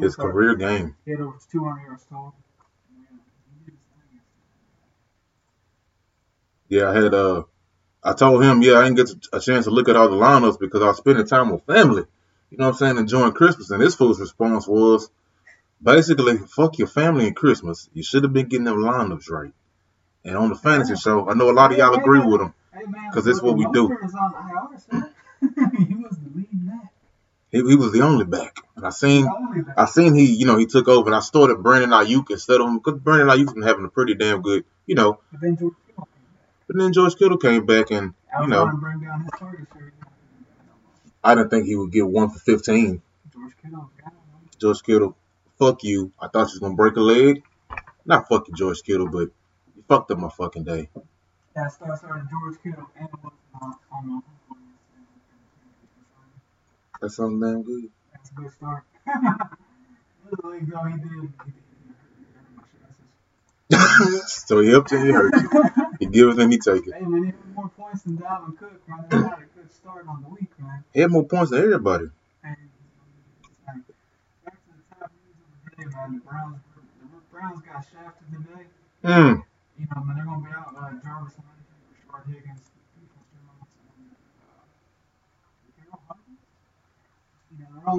His career game. He had over 200 yards total. Yeah, he did his thing. Yeah, I had uh, I told him, yeah, I didn't get a chance to look at all the lineups because I was spending time with family. You know what I'm saying? Enjoying Christmas. And this fool's response was basically, fuck your family and Christmas. You should have been getting them lineups right. And on the fantasy show, I know a lot of y'all agree with him. Hey man, 'Cause this is what we do. He, he was the only back. And I seen The only back. I seen he, you know, he took over and I started Brandon Aiyuk instead of him because Brandon Aiyuk's been having a pretty damn good, you know. But then George Kittle came back. But then George Kittle came back and, you know, trying to bring down his target share. I didn't think he would get one for 15. George Kittle. George Kittle, fuck you. I thought you was gonna break a leg. Not fuck you, George Kittle, but you fucked up my fucking day. That star started George Kittle and was on on the That sounds damn good. That's a good start. League though, he did. He did. So he helped you, he hurt you. He gives and he take it. Hey man, he had more points than Dalvin Cook, man. They had a good start on the week, man. He had more points than everybody. And like, back to the top news of the day, man. The Browns, the Browns got shafted today. Mm. You know, man, they're gonna be out uh, Jarvis Landry, Rashard Higgins, Ethan Jones, and uh, Mikael Hudson. You know, they're all on the uh, COVID list. The only active receiver is Marvin Hall. Marvin Hall. I mean, I wouldn't say too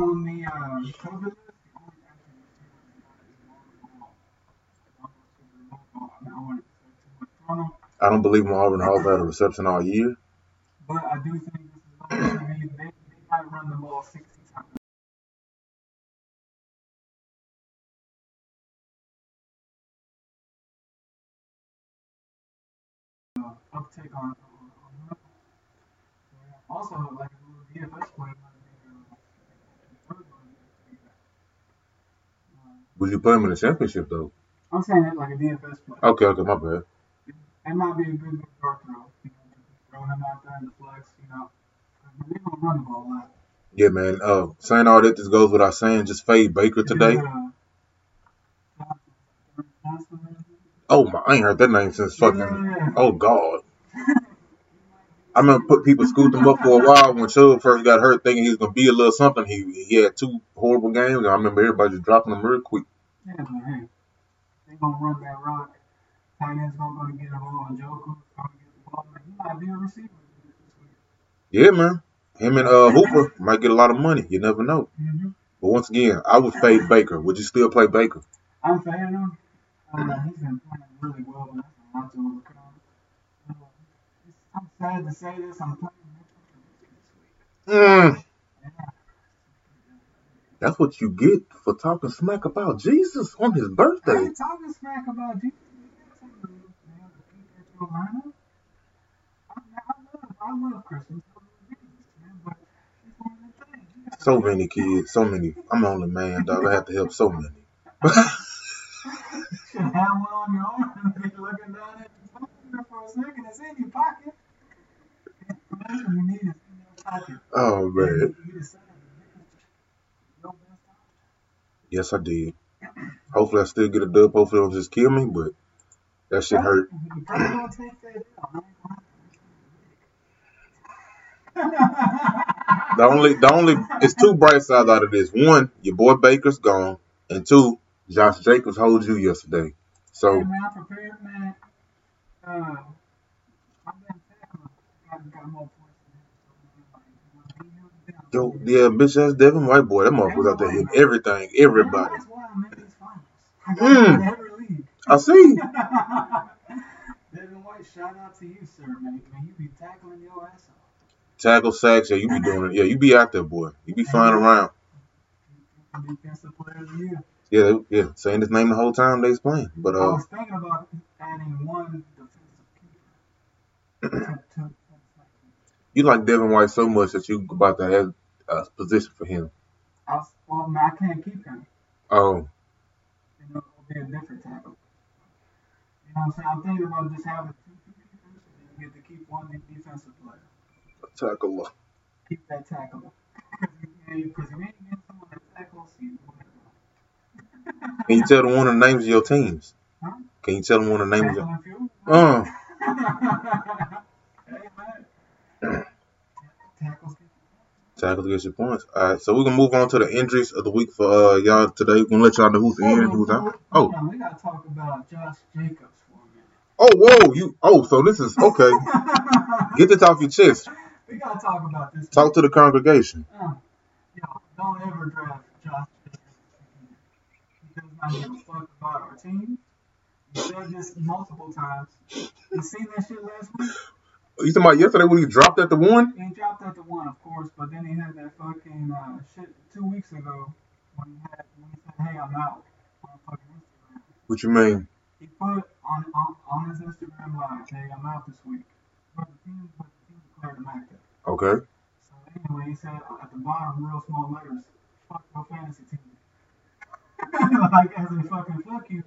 much on him, I don't believe Marvin Hall's had a reception all year. but I do think this is to be. They, they might run the ball 60 times. Uh, uptick on, on, on. Also, like a little DFS play might be uh, third one. Would you play him in the championship though? I'm saying it like a DFS play. Okay, okay, my bad. It might be a good big dart throw. You know, just throw him out there in the flex. You know, they're gonna run the ball a lot. Yeah, man. Uh, saying all that, this goes without saying. Just fade Baker today. Oh my, I ain't heard that name since fucking. Yeah. Oh God. I remember put people scooped him up for a while when Chubb first got hurt, thinking he was gonna be a little something. He he had two horrible games, and I remember everybody just dropping him real quick. Yeah, but hey, they gonna run that rock. Tight end's gonna go to get the ball, and Joker's gonna get the ball. Man, he might be a receiver. Yeah, man. Him and uh Hooper might get a lot of money. You never know. Mm-hmm. But once again, I would fade Baker. Would you still play Baker? I'm fading him. Uh, he's been playing really well, but that's a lot to overcome. Uh, I'm sad to say this. I'm playing this week. Mm. That's what you get for talking smack about Jesus on his I birthday. ain't talking smack about Jesus. You got something to you know, to keep at your lineup. I, I love, I love Christmas. I love Jesus, man, but it's one of the things. You gotta So many kids, so many. I'm only man, dog. I have to help so many. should have one on your arm and be looking down at the phone for a second. It's in your pocket. The information you need is in your pocket. oh man. You decide your best option. Yes, I did. Hopefully, I still get a dub. Hopefully, it don't just kill me, but that shit hurt. The only, the only, it's two bright sides out of this. One, your boy Baker's gone, and two, Josh Jacobs holds you yesterday. Hey, So prepared, man. Uh, I've been tackling. Got, got more points than him. So, man, like, you know, he held yo, it down. yeah, bitch, that's Devin White boy. That motherfucker out there hitting everything, everybody. That's why I'm in these finals. I got him in every league. I see. Devin White, shout out to you, sir, man. Man, you be tackling your ass off. Tackle sacks, yeah, you be doing it. Yeah, you be out there, boy. You be flying around. Defensive player of the year. Yeah, yeah, saying his name the whole time they was playing. But uh, I was thinking about adding one defensive keeper to, to, to you like Devin White so much that you about to have position for him. I was, well, I can't keep him. Oh, You know, it'll be a different tackle. You know what I'm saying? I'm thinking about just having two, and you get to keep one defensive player. A tackle. Keep that tackle. Because you, ain't getting someone that tackles you. Can you tell them one of the names of your teams? Huh? Can you tell them one of the names of your? Uh, hey, man. Tackles. Tackles against your points. All right, so we're gonna move on to the injuries of the week for uh, y'all today. We're gonna let y'all know who's in and who's out. Oh, we gotta talk about Josh Jacobs for oh, whoa, you. Oh, so this is okay. Get this off your chest. we gotta talk about this. Talk to the congregation. Uh, yo, don't ever draft Josh Jacobs. He does not give a fuck about our team. You said this multiple times. You seen that shit last week? You talking about yesterday when he dropped at the one? He dropped at the one, of course, but then he had that fucking uh, shit two weeks ago when he had when he said, "Hey, I'm out." On fucking Instagram. What you mean? He put on on, on his Instagram live, "Hey, I'm out this week." But the team, but the team declared him active. Okay. So anyway, he said at the bottom, real small letters, "Fuck your fantasy team." like as in fucking fuck you,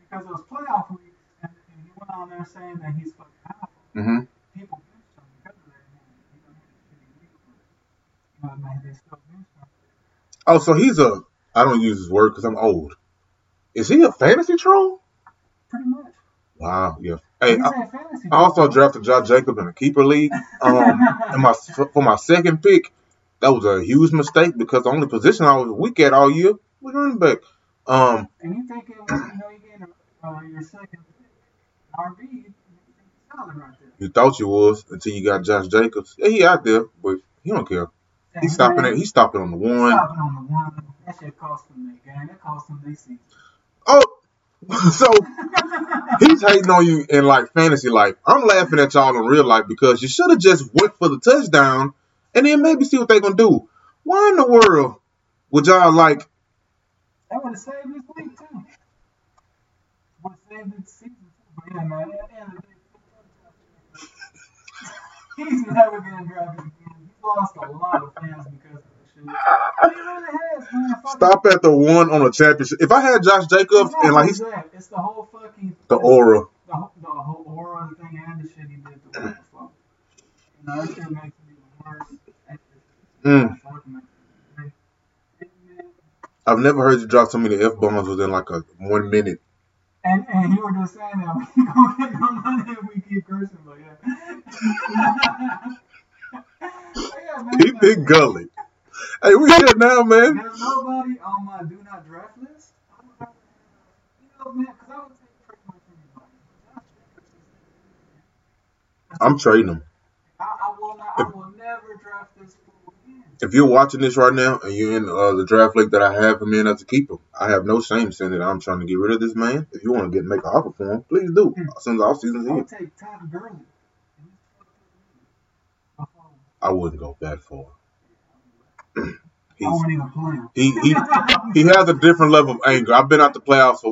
because it was playoff weeks, and, and he went on there saying that he's fucking out. Mm-hmm. People benched him because of that. and He done had a shitty week, but you know, man, they still benched him. Oh, so he's a. I don't use his word because I'm old. Is he a fantasy troll? Pretty much. Wow. Yeah. Hey, I. I also drafted Josh Jacob in a keeper league. Um, and my for my second pick, that was a huge mistake because the only position I was weak at all year was running back. Um, And you thinking, well, you know, you getting uh, your second RB, you think it's solid right there. you thought you was until you got Josh Jacobs. Yeah, he out there, but he don't care. He's stopping it. He's stopping on the one. Stopping on the one. That shit cost them that game. That cost them their season. Oh, so he's hating on you in like fantasy life. I'm laughing at y'all in real life because you should have just went for the touchdown and then maybe see what they gonna do. Why in the world would y'all like? That would have saved this week too. Would have saved this season too. But yeah, man, at the end of the day, he's never getting drafted again. Lost a lot of fans because of this shit. Really has, Stop at the one on a championship. If I had Josh Jacobs and like he's that. It's the whole fucking the aura, the, the whole aura thing and the shit he did to him. So, you know, that shit makes it even worse. Mm. Fuck, man. Hey, man. I've never heard you drop so many f bombs within like a one minute. And and you were just saying that we gonna get no money if we keep cursing, but yeah. Keep it gully. Hey, we here now, man. There's nobody on my do not draft list. I would rather have, you know, man, because I would take pretty much anybody. But Josh Jacobs is- I'm trading him. I, I will not. I will never draft this fool again. If you're watching this right now and you're in uh, the draft league that I have him in as a keeper, I have no shame saying that I'm trying to get rid of this man. If you want to get make an offer for him, please do. Since all season's here, would take Todd Gurley. And he's fucked up with me. Before- I wouldn't go that far. I He's, wouldn't even play him. he he he has a different level of anger. I've been out the playoffs,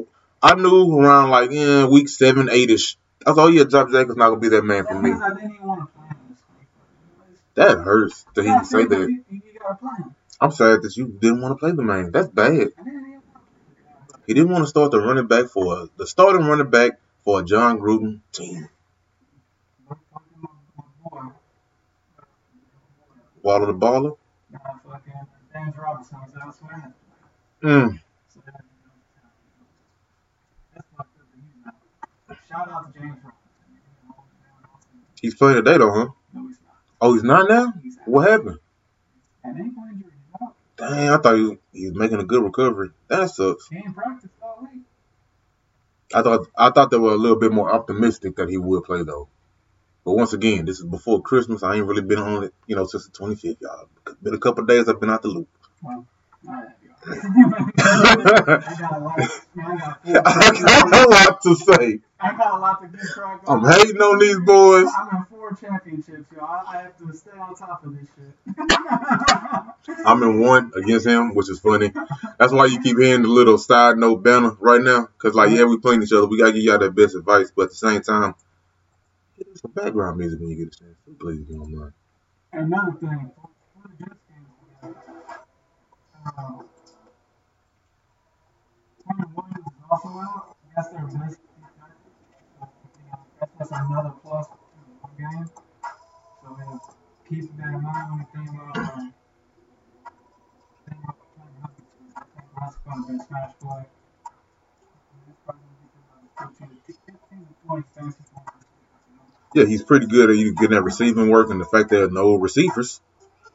I knew around like yeah, week seven, eight ish. I was like, oh yeah, Josh Jacobs not gonna be that man for me. means I didn't even want to play him this week. That hurts to Yeah, even say that. You, you gotta play him. I'm sad that you didn't want to play the man. That's bad. I didn't even want to play the guy. He didn't want to start the running back for the starting running back for a Jon Gruden team. But fucking my, my boy, uh, Waller the baller. uh, fucking James Robinson was elsewhere. Mm. So that, that's fucked up that he's out. Shout out to James Robinson. He. He's playing today though, huh? No, he's not. Oh, he's not now. He's out. What happened? And he's out. Dang, I thought he was, he was making a good recovery. That sucks. He ain't practiced all week. I thought I thought they were a little bit more optimistic that he would play though. But once again, this is before Christmas. I ain't really been on it, you know, since the 25th, y'all. Been a couple days. I've been out the loop. Well, all right, y'all. I got a lot. I got four. I got a lot to say. I got a lot to get track I'm hating on these boys. I'm in four championships, y'all. I, I have to stay on top of this shit. I'm in one against him, which is funny. That's why you keep hearing the little side note banner right now. Because, like, yeah, we playing each other. We got to give y'all that best advice. But at the same time, some background music when you get a chance. Please, if you don't mind. Another thing, uh, Quinnen Williams is also out. That's their best defense. So, you know, that's another plus in the game. So uh, keep that in mind when you think about um, think about playing Hutchinson. I think that's going to be a smash play. He's probably going to get them uh, 15 to 15 to 20 fantasy points. Yeah, he's pretty good at getting that receiving work and the fact there are no receivers.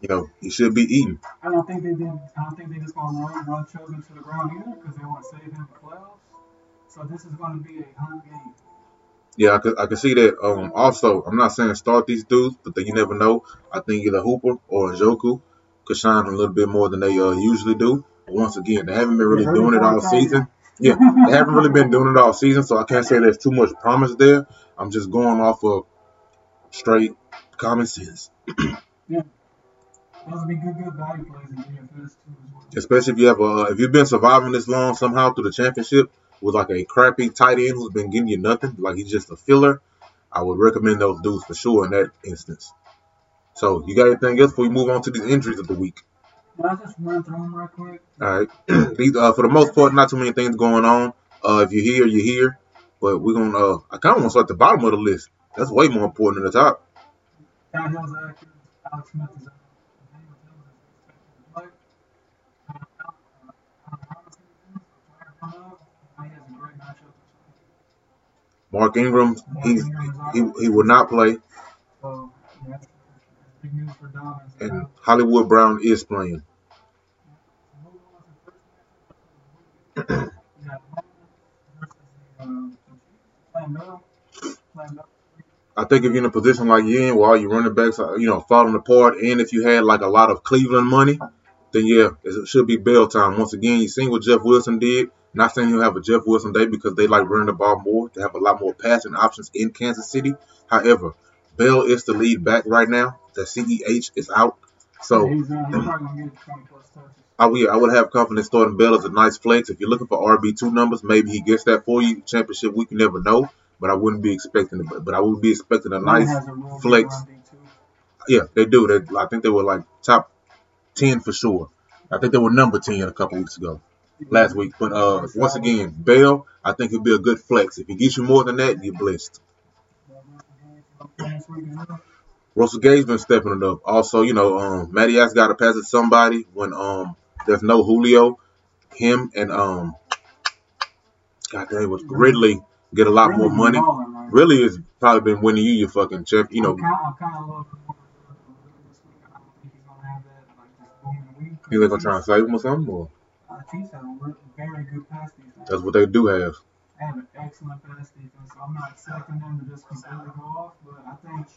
you know, he should be eating. I don't think they did. I don't think they just gonna run run Chubb into the ground either because they want to save him for playoffs. So this is gonna be a home game. Yeah, I could, I could see that. Um, also, I'm not saying start these dudes, but then you never know. I think either Hooper or Njoku could shine a little bit more than they uh, usually do. But once again, they haven't been really doing it all season. Yeah, they haven't really been doing it all season, so I can't say there's too much promise there. I'm just going off of straight common sense. Those would be good, good value plays in DFS too well. Especially if you have a if you've been surviving this long somehow through the championship with like a crappy tight end who's been giving you nothing, like he's just a filler. I would recommend those dudes for sure in that instance. So you got anything else before we move on to these injuries of the week? Can I just run through them real quick? All right. These, uh, for the most part, not too many things going on. Uh, if you're here, you're here. But we're gonna. Uh, I kind of want to start at the bottom of the list. That's way more important than the top. Ty Hill's active. Alex Smith is out. Daniel Jones is expected to play. Uh, Allen Robinson is fired from up. He has a great matchup this week. Mark Ingram, he's he, he will not play, So yeah, that's, that's big news for Dobbins. and Hollywood Brown is playing. moving on to the first matchup of the week. We got Atlanta versus the, uh, the Chiefs. Playing Bell. Playing Bell. I think if you're in a position like you're in, where all your running backs are, you know, falling apart, and if you had like a lot of Cleveland money, then yeah, it should be bail time. Once again, you seen what Jeff Wilson did. Not saying he'll have a Jeff Wilson day because they like running the ball more. They have a lot more passing options in Kansas City. However, Bell is the lead back right now. The CEH is out. So uh, he's probably gonna get 20 plus touches. I would, I would have confidence starting Bell as a nice flex. If you're looking for RB2 numbers, maybe he gets that for you. Championship week, you never know. But I wouldn't be expecting it. But, I would be expecting a nice a flex. run D, too. Yeah, they do. They, I think they were like top ten for sure. I think they were number ten a couple weeks ago, last week. But uh, once again, Bell, I think he'll be a good flex. If he gets you more than that, you're blessed. Russell Gage been stepping it up. Also, you know, um, Matty Ice got to pass it to somebody when um there's no Julio. Him and um, God damn, it was Ridley get a lot more money. Really has probably been winning you your fucking champ. You know, I'm kind, I'm kind of looking for this week. I don't think he's gonna have that like this booming week. you think gonna try and save him or something? Or Uh, Chiefs have a very good pass defense. that's what they do have. They have an excellent pass defense, so I'm not expecting them to just completely go off, but I think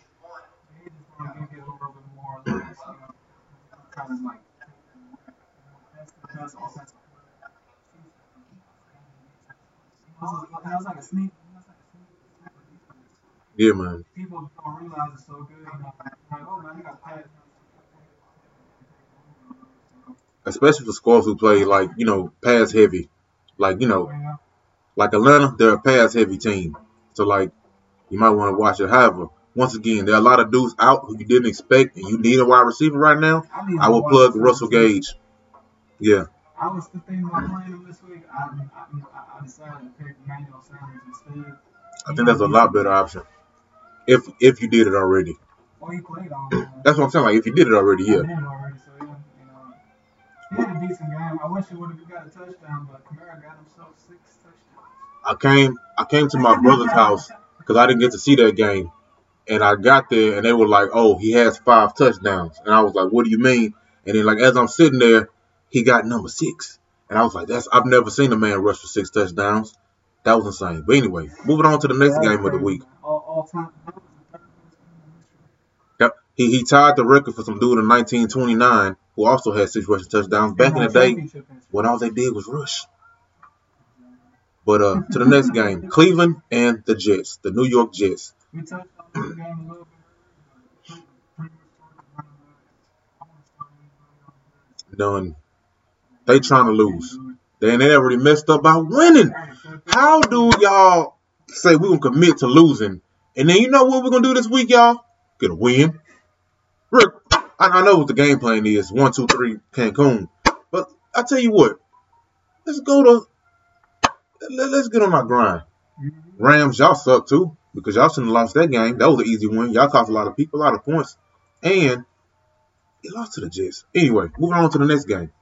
want to give a little bit more or less, you know, kind of like best offensive. You know, it's like- you know, a sneak. You know, it's like a sneak type of defense. Yeah, man. People don't realize it's so good. You know, like, oh man, they got pass. especially for squads who play like you know pass heavy, like you know like Atlanta, they're a pass heavy team. So like you might want to watch it. However, once again, there are a lot of dudes out who you didn't expect, and you need a wide receiver right now. I, I will plug Russell. Gage. Yeah, I was thinking about playing him this week. I, I, I decided to pick Manuel Sanders instead. I think that's a lot better option. If if you did it already, Well, he played on. Uh, that's what I'm saying. Like if you did it already, yeah. did it already, so yeah, you know, he had a decent game. I wish he would have got a touchdown, but Kamara got himself six touchdowns. I came I came to my brother's house because I didn't get to see that game, and I got there and they were like, "Oh, he has five touchdowns," and I was like, "What do you mean?" And then like as I'm sitting there, he got number six, and I was like, "That's I've never seen a man rush for six touchdowns." That was insane. But anyway, moving on to the next game of the week. All, all time. That was the third best game in history. Yep, he he tied the record for some dude in 1929 who also had six rushing touchdowns back in the day when all they did was rush. But uh, to the next game, Cleveland and the Jets, the New York Jets. None. They trying to lose. They they already messed up by winning. How do y'all say we gonna commit to losing, and then you know what we're gonna do this week, y'all? Get a win. Rick, I, know what the game plan is. One, two, three, Cancun. But I tell you what, let's go to. Let, let's get on our grind. Rams, y'all suck too because y'all shouldn't have lost that game. That was an easy one. Y'all cost a lot of people a lot of points, and you lost to the Jets. Anyway, moving on to the next game.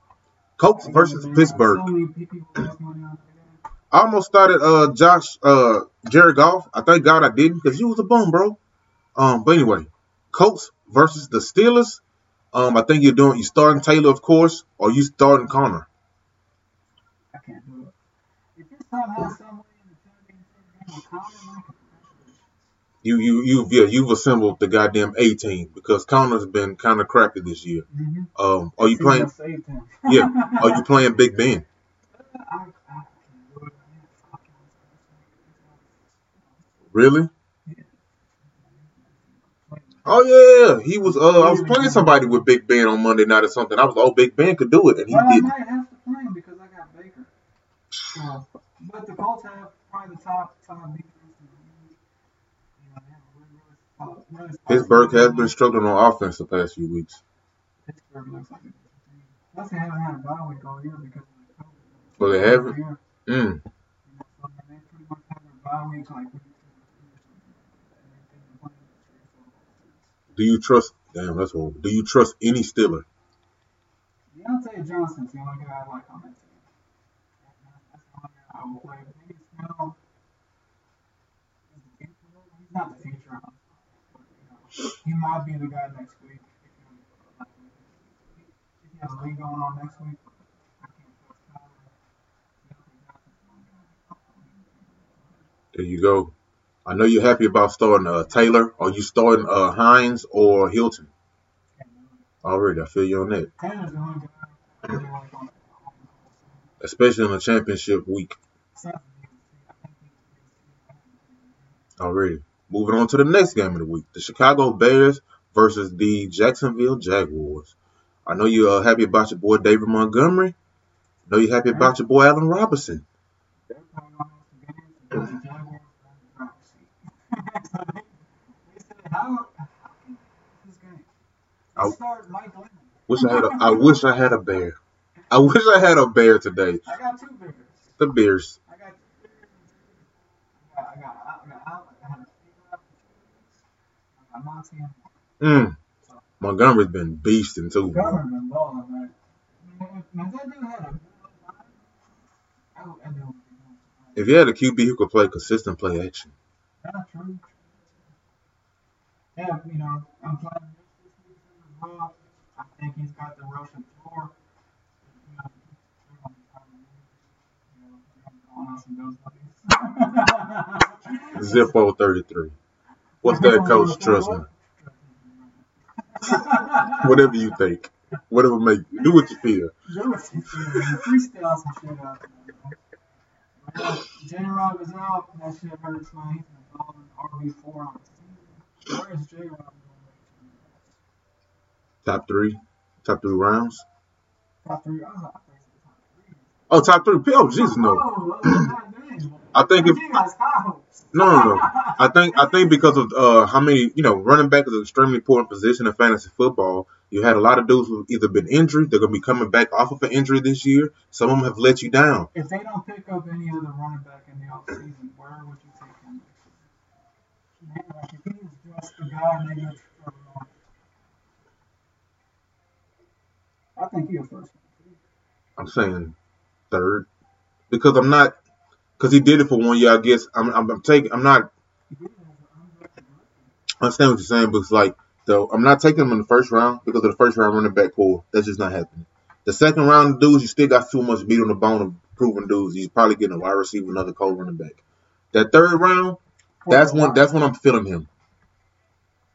Colts versus Pittsburgh. So many people lost money on that game. I almost started uh Josh uh Jared Goff. I thank God I didn't because he was a bum, bro. Um, but anyway, Colts versus the Steelers. Um, I think you're doing you starting Taylor, of course, or you starting Conner. I can't do it. If somehow, some way in the game Conner. You you you yeah you've assembled the goddamn A team because Conner's been kind of crappy this year. Mm-hmm. Um, are you playing? I saved him. Yeah, are you playing Big Ben? I, I can't do it, man. Fuck him. Really? Oh yeah, he was. Uh, I was playing somebody with Big Ben on Monday night or something. I was, oh, Big Ben could do it, and he I didn't. I might have to play him because I got Baker. So, but the Colts have probably the top top defense in the league. You know, they have a really, really solid, really solid Pittsburgh has been struggling on offense the past few weeks, Well, they haven't? Mm. Do you trust? Damn, that's horrible. Do you trust any Steeler? Diontae Johnson's the only guy I like on that team. He's not the future. I'm sorry. But, you know, he might be the guy next week. If you, like, if you have a league going on next week, but I can't trust Kyler. Diontae Johnson's the only guy I'll probably There you go. I know you're happy about starting uh, Taylor. Are you starting uh, Hines or Hilton? can't do it. Already, I feel you on that. Taylor's the only guy I really like on on the. Especially in a championship week. Besides the UFC, I think he's the Already. Moving on to the next game of the week. The Chicago Bears versus the Jacksonville Jaguars. I know you're uh, happy about your boy David Montgomery. I know you're happy about your boy Allen Robinson. They're probably gonna have some games because the Jaguars are in the driver's seat. so they, they said, how, how can we win this game? I- Let's start Mike Glennon. Wish I had a, I wish I had a bear. I wish I had a bear today. I got two bears. The Bears. I got two bears and two bears. I got, I got, I got, Allen. I had a Steve I got Monty and Mm. Montgomery's been beasting too. Governor been balling, man. Man, if man, that dude had a good line, I would, I would be more surprised. If you had a QB who could play consistent play action, Yeah, true. Yeah, you know, I'm playing this this season as well. I think he's got the Russian floor. You know, they're gonna be probably, you know, they're gonna be calling out some ghost buddies. Zippo 33. What's that, coach? Trust me. Whatever you think. Whatever make do what you feel. Do it, you freestyle some shit out there. J out. That shit hurts, been balling RB4 on the season. Where's J going Top three. Top three rounds. Top three. Three. Oh, top three. Oh, Jesus, no. I think if. No, no, no. I think I think because of uh, how many you know running back is an extremely important position in fantasy football. You had a lot of dudes who've either been injured, they're gonna be coming back off of an injury this year. Some of them have let you down. If they don't pick up any other running back in the offseason, where would you take him like if he was just the guy maybe Trevor Lawrence. I think he'll first. I'm saying third because I'm not because he did it for one year. I guess I'm I'm, I'm taking I'm not He did have an undrafted rookie. I understand what you're saying, but it's like though I'm not taking him in the first round because of the first round running back pool. That's just not happening. The second round dudes, you still got too much meat on the bone of proven dudes. He's probably getting a wide receiver, another cold running back. That third round, that's when that's when I'm feeling him.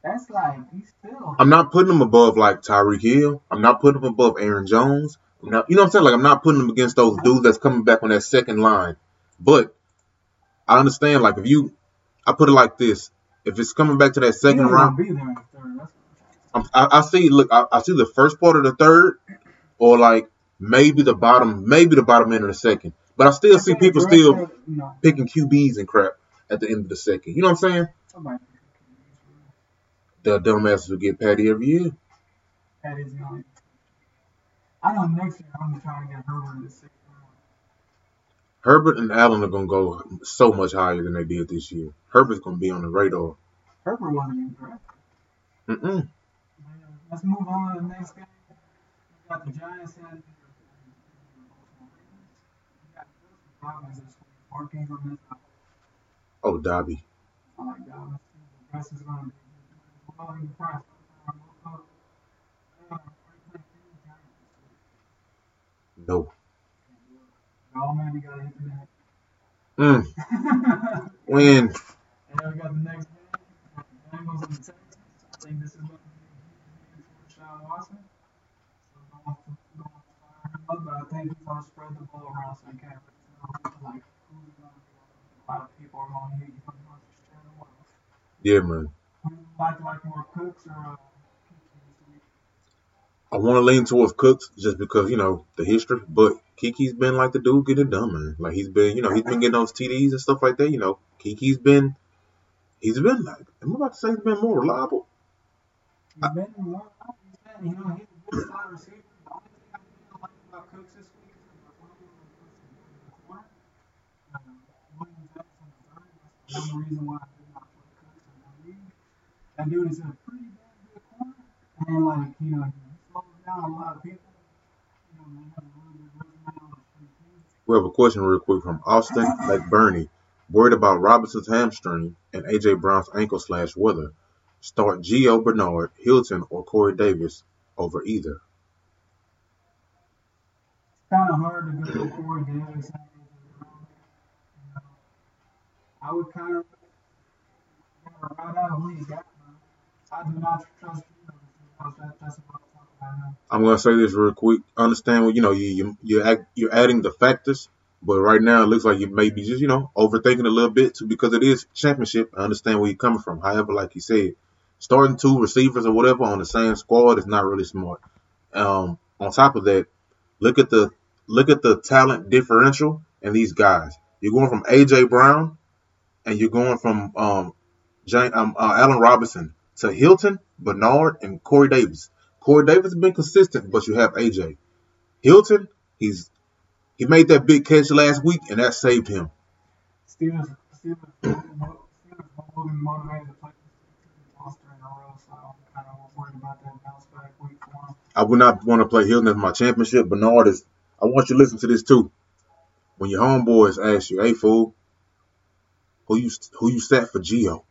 That's like he's still. I'm not putting him above like Tyreek Hill. I'm not putting him above Aaron Jones. I'm not, you know what I'm saying? Like I'm not putting him against those dudes that's coming back on that second line. But I understand. Like if you, I put it like this: if it's coming back to that second round, gonna be there in the third. That's what I'm I'm, I, I see. Look, I, I see the first part of the third, or like maybe the bottom, maybe the bottom end of the second. But I still see people still of- You know, picking QBs and crap at the end of the second. You know what I'm saying? somebody. The dumbasses will get Patty every year. The only. I know next year I'm trying to get Herbert in the sixth round. Herbert and Allen are gonna go so much higher than they did this year. Herbert's gonna be on the radar. Herbert wasn't even. Mm-mm. Let's move on to the next game. We got the Giants and got Justin Robbins this week. Mark Ingram is out. Oh, Dobby. I like Dallas. The rest is going to be well. You can probably start Cooper Rush. are you playing any Giants this week? No. Oh man, we hit the. Mm. When And then we got the next game. The Bengals and Texans. I think this is going to be for Deshaun Watson. So don't want to, fire him up, but I think he's going to spread the ball around so can't really like who's going to be. A lot of people are going to hit. He's going to just share yeah, man. You like like more Cooks or uh, Keke this week? I want to lean towards Cooks just because you know the history, but Keke's been like the dude getting done, man. Like he's been, you know, he's been getting those TDs and stuff like that. You know, Keke's been, he's been like, I'm about to say he's been more reliable. He's been more. You know, he's a good slot receiver. The I in. Uh, reason why I did not put Cooks in the league. That dude is a pretty damn good corner, and like you know, We have a question real quick from Austin McBurney. Worried about Robinson's hamstring and AJ Brown's ankle slash weather. Start Gio Bernard, Hilton, or Corey Davis over either. It's kind of hard to go with Corey Davis. I would kind of right out who got. I do not trust. Because that's about I'm gonna say this real quick. Understand what you know. You you you're, act, you're adding the factors, but right now it looks like you may be just you know overthinking a little bit too because it is championship. I understand where you're coming from. However, like you said, starting two receivers or whatever on the same squad is not really smart. Um, on top of that, look at the look at the talent differential in these guys. You're going from AJ Brown, and you're going from um, Jane, um uh, Allen Robinson to Hilton, Bernard, and Corey Davis. Corey Davis has been consistent, but you have AJ. Hilton, he's he made that big catch last week, and that saved him. Stevens, Stevens, Stevens motivated to play in a row, so I'm kind of worried about that bounce back week for him. I would not want to play Hilton as my championship. Bernard is. I want you to listen to this too. When your homeboys ask you, "Hey fool, who you who you set for Gio?"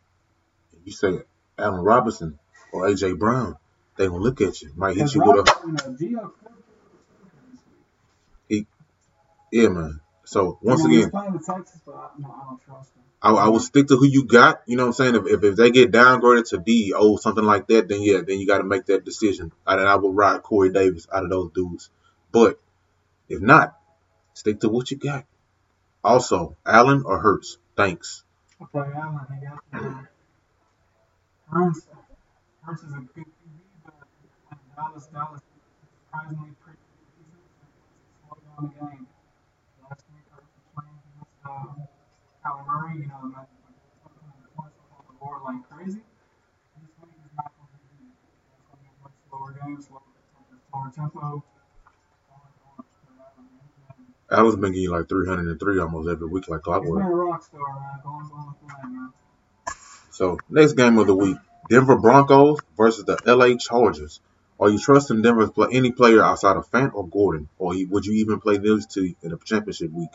You say Allen Robinson or AJ Brown. They gonna look at you, might hit you with a Rob, you know, Gio could be this week. yeah, man. So once You know, he's again, playing with Texas, but I, I don't trust him. I, I would stick to who you got. You know what I'm saying? If, if, if they get downgraded to D, O, or something like that, then yeah, then you got to make that decision. And I would ride Corey Davis out of those dudes. But if not, stick to what you got. Also, Allen or Hurts. Thanks. I play Allen. He Hurts. Hurts is a good QB, but when Dallas, Dallas is surprisingly pretty and slow down the game. Last week, Hurts was playing against uh, Kyler Murray. You know, like, points up on the board like crazy. This week is not going to be. It's going to be a much slower game, slower, slower tempo. Allen's been getting like 303 almost every week, like clockwork. a rock star, man. Going, going, playing, man. So, next game of the week Denver Broncos versus the LA Chargers. Are you trusting Denver to play any player outside of Fant or Gordon? Or would you even play those two in a championship week?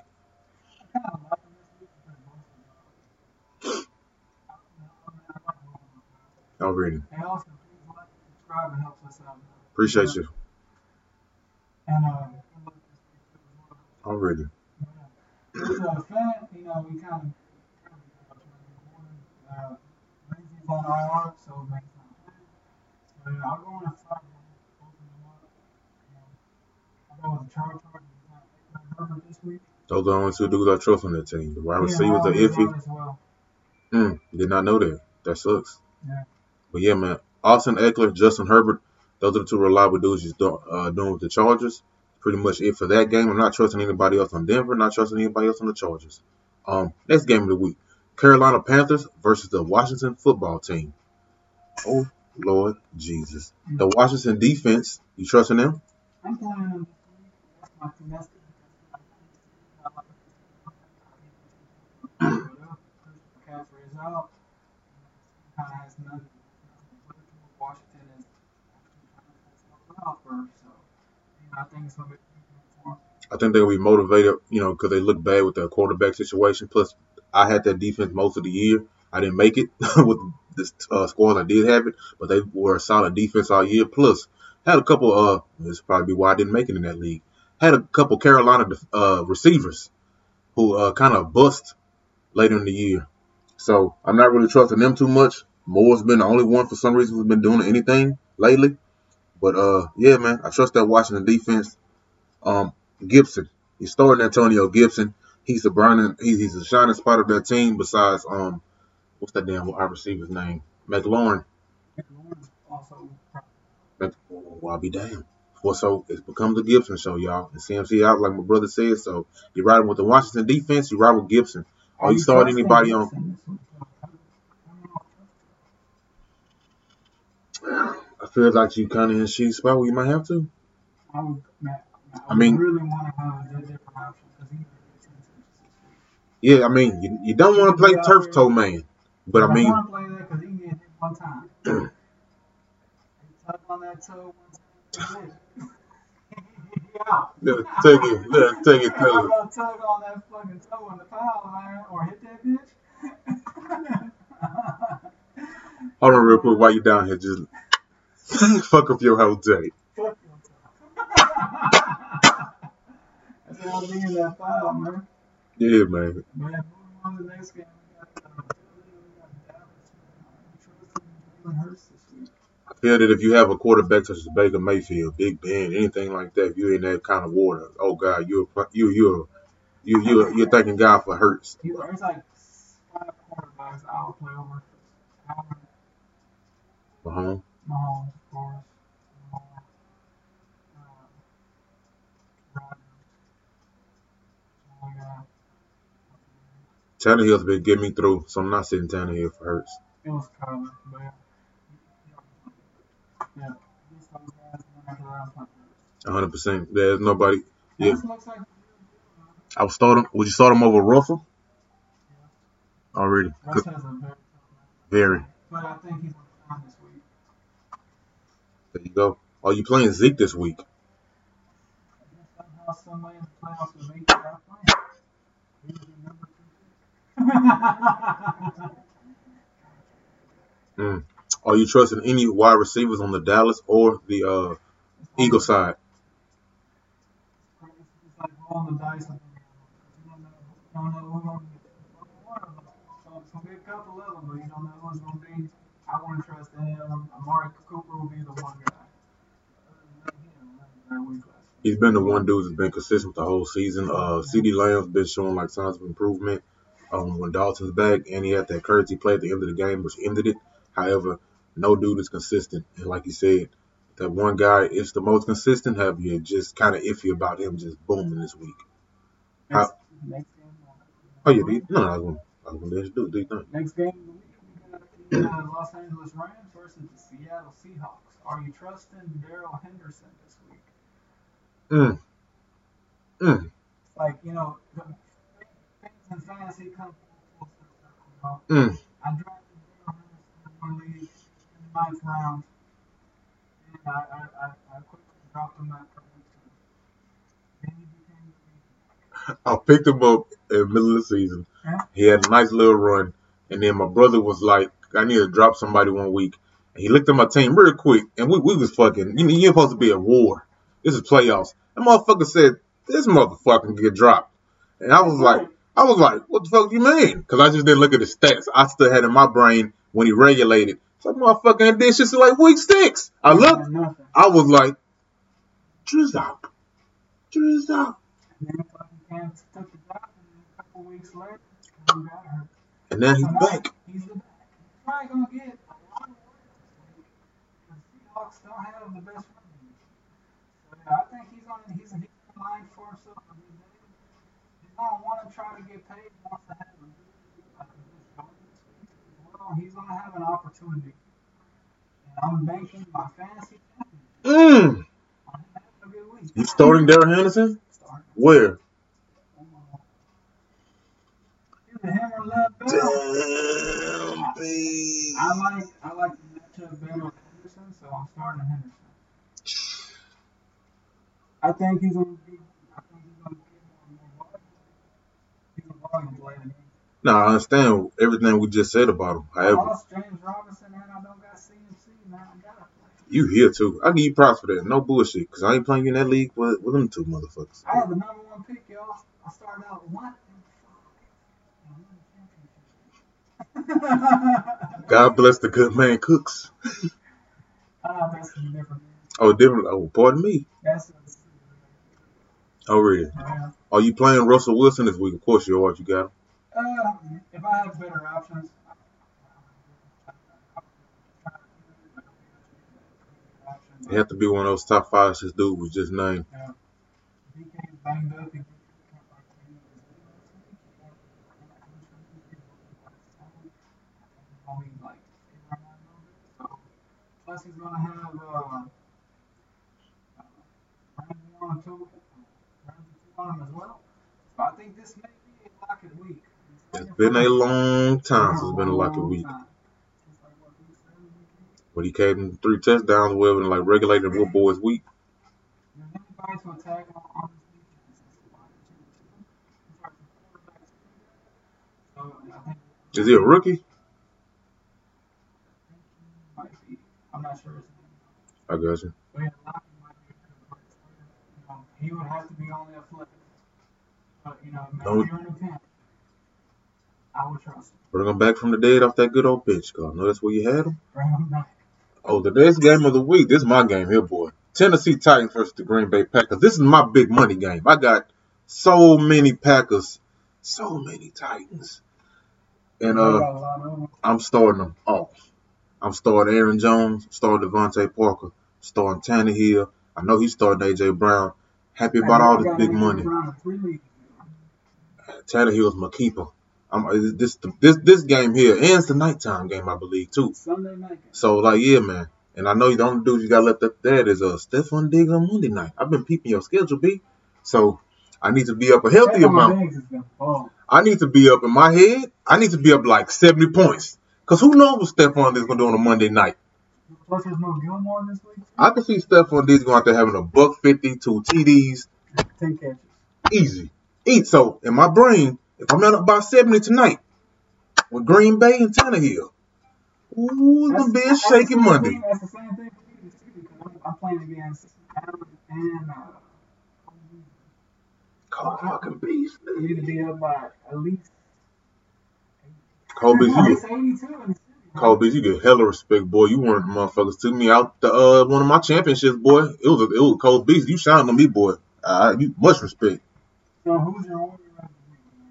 Already. Hey, Austin, please like and subscribe. It helps us out. Appreciate you. And uh. Already. Uh, With uh, you know, we kind of uh, on IR, so not playing. Yeah, I'll go on a start both of them up. Um, I'll go with the Chargers. Herbert this week. Those are the only two dudes I trust on that team. The wide receivers are iffy. well. Mm, did not know that. That sucks. Yeah. But yeah, man. Austin Ekeler, Justin Herbert, those are the two reliable dudes he's do, uh, doing with the Chargers. Pretty much it for that game. I'm not trusting anybody else on Denver. Not trusting anybody else on the Chargers. Um, next game of the week: Carolina Panthers versus the Washington Football Team. Oh Lord Jesus, the Washington defense. You trusting them? I'm playing them this week. That's my that's Christian McCaffrey is out. Kind of has nothing. Washington is Ralphburg, so you know, I think it's gonna be a big game for him. I think they'll be motivated, you know, because they look bad with their quarterback situation. Plus, I had that defense most of the year. I didn't make it with this uh, squad. I did have it, but they were a solid defense all year. Plus, Had a couple. Uh, this probably be why I didn't make it in that league. Had a couple Carolina uh, receivers who uh, kind of bust later in the year. So I'm not really trusting them too much. Moore's been the only one for some reason who's been doing anything lately. But uh, yeah, man, I trust that Washington defense. Um, Gibson, he's starting Antonio Gibson. He's the burning, he's, he's the shining spot of that team. Besides, um, what's that damn wide receiver's name? McLaurin. McLaurin's also. Well, I'll be damned. Well, so it's become the Gibson show, y'all. And CMC out, like my brother said. So you're riding with the Washington defense, you ride with Gibson. Are you starting anybody on? I feel like you kind of in she spot where you might have to. I would. I, I mean- really want to have a different option because he. Yeah, I mean, you, you don't want to play turf toe man, but I mean, want to play that because he can get hit one time. tug on that toe one time. Out. let take it, let take it I'm gonna tug on that fucking toe in the foul, man, or hit that bitch. Hold on real quick while you down here, just fuck up your whole day. Fuck your toe. That's how I'll be in that foul, man. Yeah, man. Man, moving on to the next game, we got, uh, we got Dallas. I'm trusting Jalen Hurts this week. I feel that if you have a quarterback such as Baker Mayfield, Big Ben, anything like that, if you're in that kind of water, oh God, you're you you you you you're thanking God for Hurts. There's like five quarterbacks I would play over Mahomes. Uh-huh. Mahomes, of course. Rodgers. My God. Tannehill's been getting me through, so I'm not sitting Tannehill for Hurts. It was Kyler, but yeah. Yeah. These those guys, and then after that, I'm playing 100. percent There's nobody. Yeah. I would start him. Would you start him over Russell? Already, Russ has a very. But I think he's shine this week. There you go. Are you playing Zeke this week? Mm. Are you trusting any wide receivers on the Dallas or the uh, Eagle side? I to trust him. Amari Cooper will be the one guy. He. He's been the one dude that's been consistent the whole season. Uh, CeeDee Lamb's been showing like signs of improvement. Um, when Dalton's back and he had that courtesy play at the end of the game, which ended it. However, no dude is consistent. And like you said, that one guy is the most consistent. Have you just kind of iffy about him just booming this week? Next, next game. Oh yeah, you, no, I was gonna, I was gonna let you do it. Do? Next game of the week, we got the uh, Los Angeles Rams versus the Seattle Seahawks. Are you trusting Darrell Henderson this week? Mm. Mm. Like, you know, the things in fantasy come full circle. You know? Mm. I drafted Darrell Henderson in one league ninth round, and I, I, I, I quickly dropped him after week. Then he became the. I picked him up in the middle of the season. Yeah. He had a nice little run, and then my brother was like, "I need to drop somebody one week." And he looked at my team real quick, and we, we was fucking. You know, you're supposed to be at war. This is playoffs. That motherfucker said, "This motherfucker can get dropped," and I was like, I was like, "What the fuck do you mean?" Because I just didn't look at the stats. I still had in my brain when he regulated. So motherfucking this shit's like week six. I looked. I was like, Drizop, Drizop. And then fucking Cam took the job, and then a couple weeks later, he got hurt. And now he's back. He's the back. He's probably gonna get a lot of work. The Seahawks don't have the best running. So yeah, I think he's on. He's he's in line for himself a good day. He's gonna want to try to get paid. He wants to have a good, like a good start this week. Well, he's gonna have an opportunity. And I'm banking my fantasy Mm. on him having a good week. You starting Darren Henderson? Where? Either him or Damn, babe. I like I like the matchup better with Henderson, so I'm starting Henderson. I think he's gonna be I think he's gonna get more, more volume. He's a volume player. No, I understand everything we just said about him. I However, lost James Robinson and I don't got CMC, man. I. You here too. I give you props for that. No bullshit. Cause I ain't playing you in that league with, with them two motherfuckers. I had the number one pick, y'all. I started out one. God bless the good man cooks. Ah, different. Oh, different. Oh, pardon me. That's Oh, really? uh, Are you playing Russell Wilson this week? Of course you are. You got him. uh, if I have better options. It have to be one of those top five. This dude was just named. Yeah. DK's banged up. He only like eight or nine more. So, plus he's gonna have uh, time as well. So I think this may be a lock of week. It's been a long time since it's been a lock week. When he came three touchdowns with and like regulated what boys week. Is he a rookie? I got you he would have to be only a flex. But you know, maybe Don't- you're in a pinch. I would trust him. Bring him back from the dead off that good old bench. I know that's where you had him. Bring him back. Oh, the next game of the week. This is my game here, boy. Tennessee Titans versus the Green Bay Packers. This is my big money game. I got so many Packers, so many Titans, and uh, got a lot of them. I'm starting them off. I'm starting Aaron Jones, starting DeVante Parker, starting Tannehill. I know he's starting AJ Brown. Happy about all this big money. In three leagues. My keeper. I'm this this this game here, ends the nighttime game, I believe too. Sunday night. So like, yeah, man. And I know the only dude you got left up there is uh Stefon Diggs on Monday night. I've been peeping your schedule, B. So I need to be up a healthy Stefon amount. Diggs has been balling. I need to be up in my head. I need to be up like 70 points. Cause who knows what Stefon Diggs gonna do on a Monday night? Plus, there's no Gilmore this week. I can see Stefon Diggs going out there having a buck fifty, two TDs, Ten catches. easy. Eat. So in my brain, if I'm not up by 70 tonight with Green Bay and Tannehill, ooh, it's gonna be a that's shaky the Monday. thing- That's the same thing for me too, I'm, I'm playing against Adams and uh, Call fucking beast. you need to be up by at least. Kobe, at you least get 82 in the city. bro. Kobe, you get hella respect, boy. You of the motherfuckers took me out the uh one of my championships, boy. It was a, it was Kobe Beast. You shining on me, boy. Uh, you much respect. So who's your warrior of the week, man?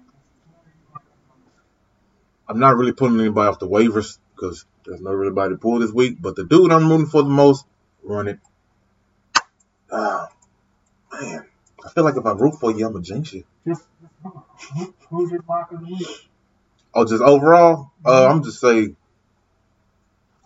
I'm not really pulling anybody off the waivers because there's no really anybody to pull this week. But the dude I'm rooting for the most, run it. Ah, man. I feel like if I root for you, I'm a jinx you. Just, who's your block of the week? Oh, just overall, uh, I'm just say.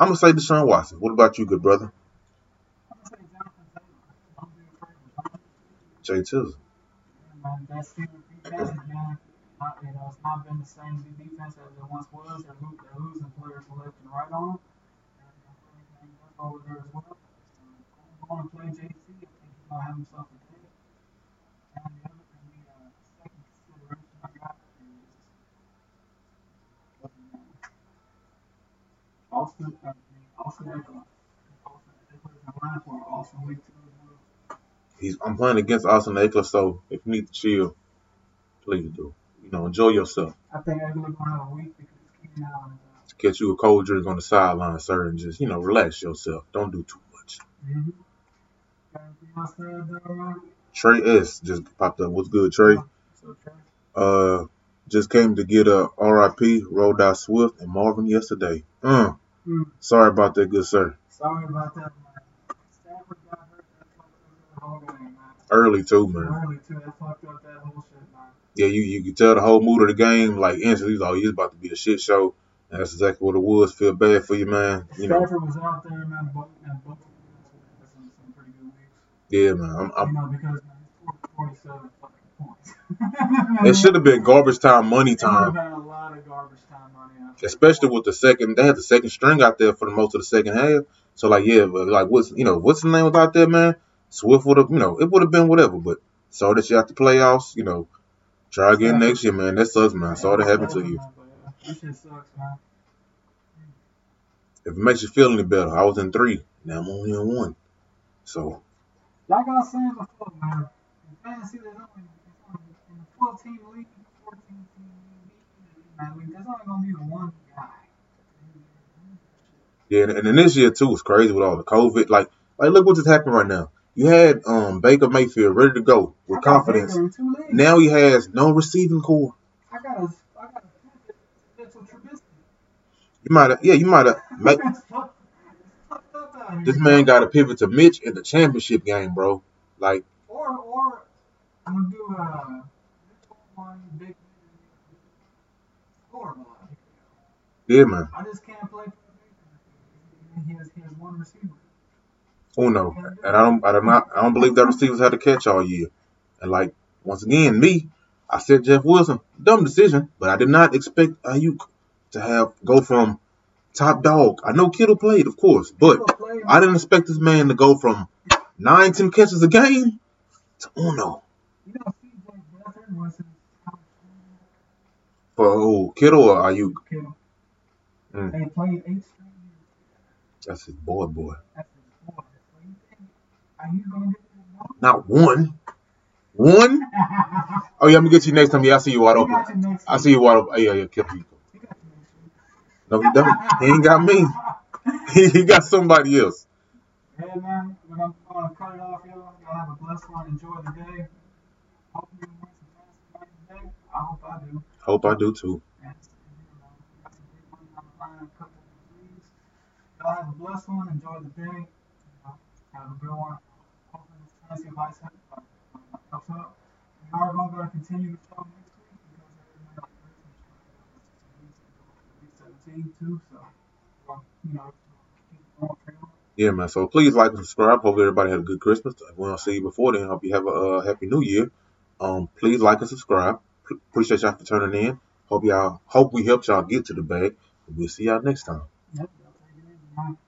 I'm gonna say Deshaun Watson. What about you, good brother? Jay Tizzle. Not, the defense as it once was. They're, lo- they're losing players left and right on them. And over there as well. So, going to play JC. I think he's gonna have himself a day. And the other, and the uh, second consideration I got is what's his name? Austin, uh, Austin Ekeler. Austin Ekeler is in line for an awesome week two as well. He's I'm playing against Austin Ekeler, so if you need to chill, please do. You know, enjoy yourself. I think Ekeler gonna have a week because Keenan Allen out. Catch you a cold drink on the sideline, sir, and just you know relax yourself. Don't do too much. Mm-hmm. Anything else to add, uh, Trey S just popped up. What's good, Trey? Uh, just came to get a RIP. Out Swift and Marvin yesterday. Uh, Mm. sorry about that, good sir. Sorry about that, man. Stafford got hurt. That fucked up that whole game, man. Early too, man. Early, too. That fucked up that whole shit, man. Yeah, you you could tell the whole mood of the game, like instantly, like, oh, it's about to be a shit show. And that's exactly what it was. Feel bad for you, man. You know, Stafford was out there, man. Both, and both. Yeah, man. I'm, You I'm, know, because man, he scored 47 fucking points. It should have been garbage time, money It would have time, been a lot of garbage time money. especially with the second. They had the second string out there for the most of the second half. So like, yeah, but like what's you know what's the name was out there, man? Swift would have, you know, it would have been whatever. But saw that you out the playoffs, you know, try again next year, man. That sucks, man. Sorry that happened to you. That shit sucks, man. If it makes you feel any better, I was in three. Now I'm only in one. So Like I was saying before, man, fantasy, there's only, there's only in the 12 team league, 14 team man, league, there's only gonna be one guy. yeah, and, and then this year too was crazy with all the COVID. Like, like look what just happened right now. You had um Baker Mayfield ready to go with confidence. Baker in two leagues. Now he has no receiving corps. I got a, I got a You might have, yeah, you might have. Make, It's fucked- it's fucked up out here. this man got to pivot to Mitch in the championship game, bro. Like, Or, or, I'm gonna do a one big yeah, man. I just can't play. He has, he has one receiver. Oh, uno, and I don't, I don't, I don't believe that receivers had to catch all year. And like once again, me, I said Jeff Wilson, dumb decision, but I did not expect Aiyuk to have go from top dog. I know Kittle played, of course, but I didn't expect this man to go from nine, ten catches a game to Uno You know, CJ Beathard was his for who, Kittle or Aiyuk. Kittle. Mm. They played eight. That's his boy, boy. That's his boy. So you think, are you gonna get Not one, one. Oh yeah, I'm gonna get you next time. Yeah, I see you wide open. you I see you wide open. Oh, yeah, yeah. He you. No, he don't. He ain't got me. He, got somebody else. Hey man, we're gonna, gonna cut it off, y'all. Y'all have a blessed one. Enjoy the day. Hope you win some fantasy today. I hope I do. Hope I do too. You know, got some big money on the line, a couple of threes. Y'all have a blessed one. Enjoy the day. Have a good one. Hopefully this fantasy advice helps out. We are going to continue the show next week because every night week 17 too. So, you know, keep going. Yeah, man. So please like and subscribe. Hope everybody had a good Christmas. If we don't see you before then, hope you have a uh, happy New Year. Um, please like and subscribe. Appreciate y'all for turning in. Hope y'all hope we helped y'all get to the bag. We'll see y'all next time. Yep, y'all take it easy, man.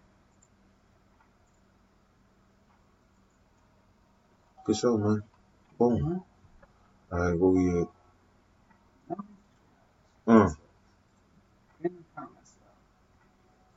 Good show, man. Boom. Mhm. All right, where we at? Mm.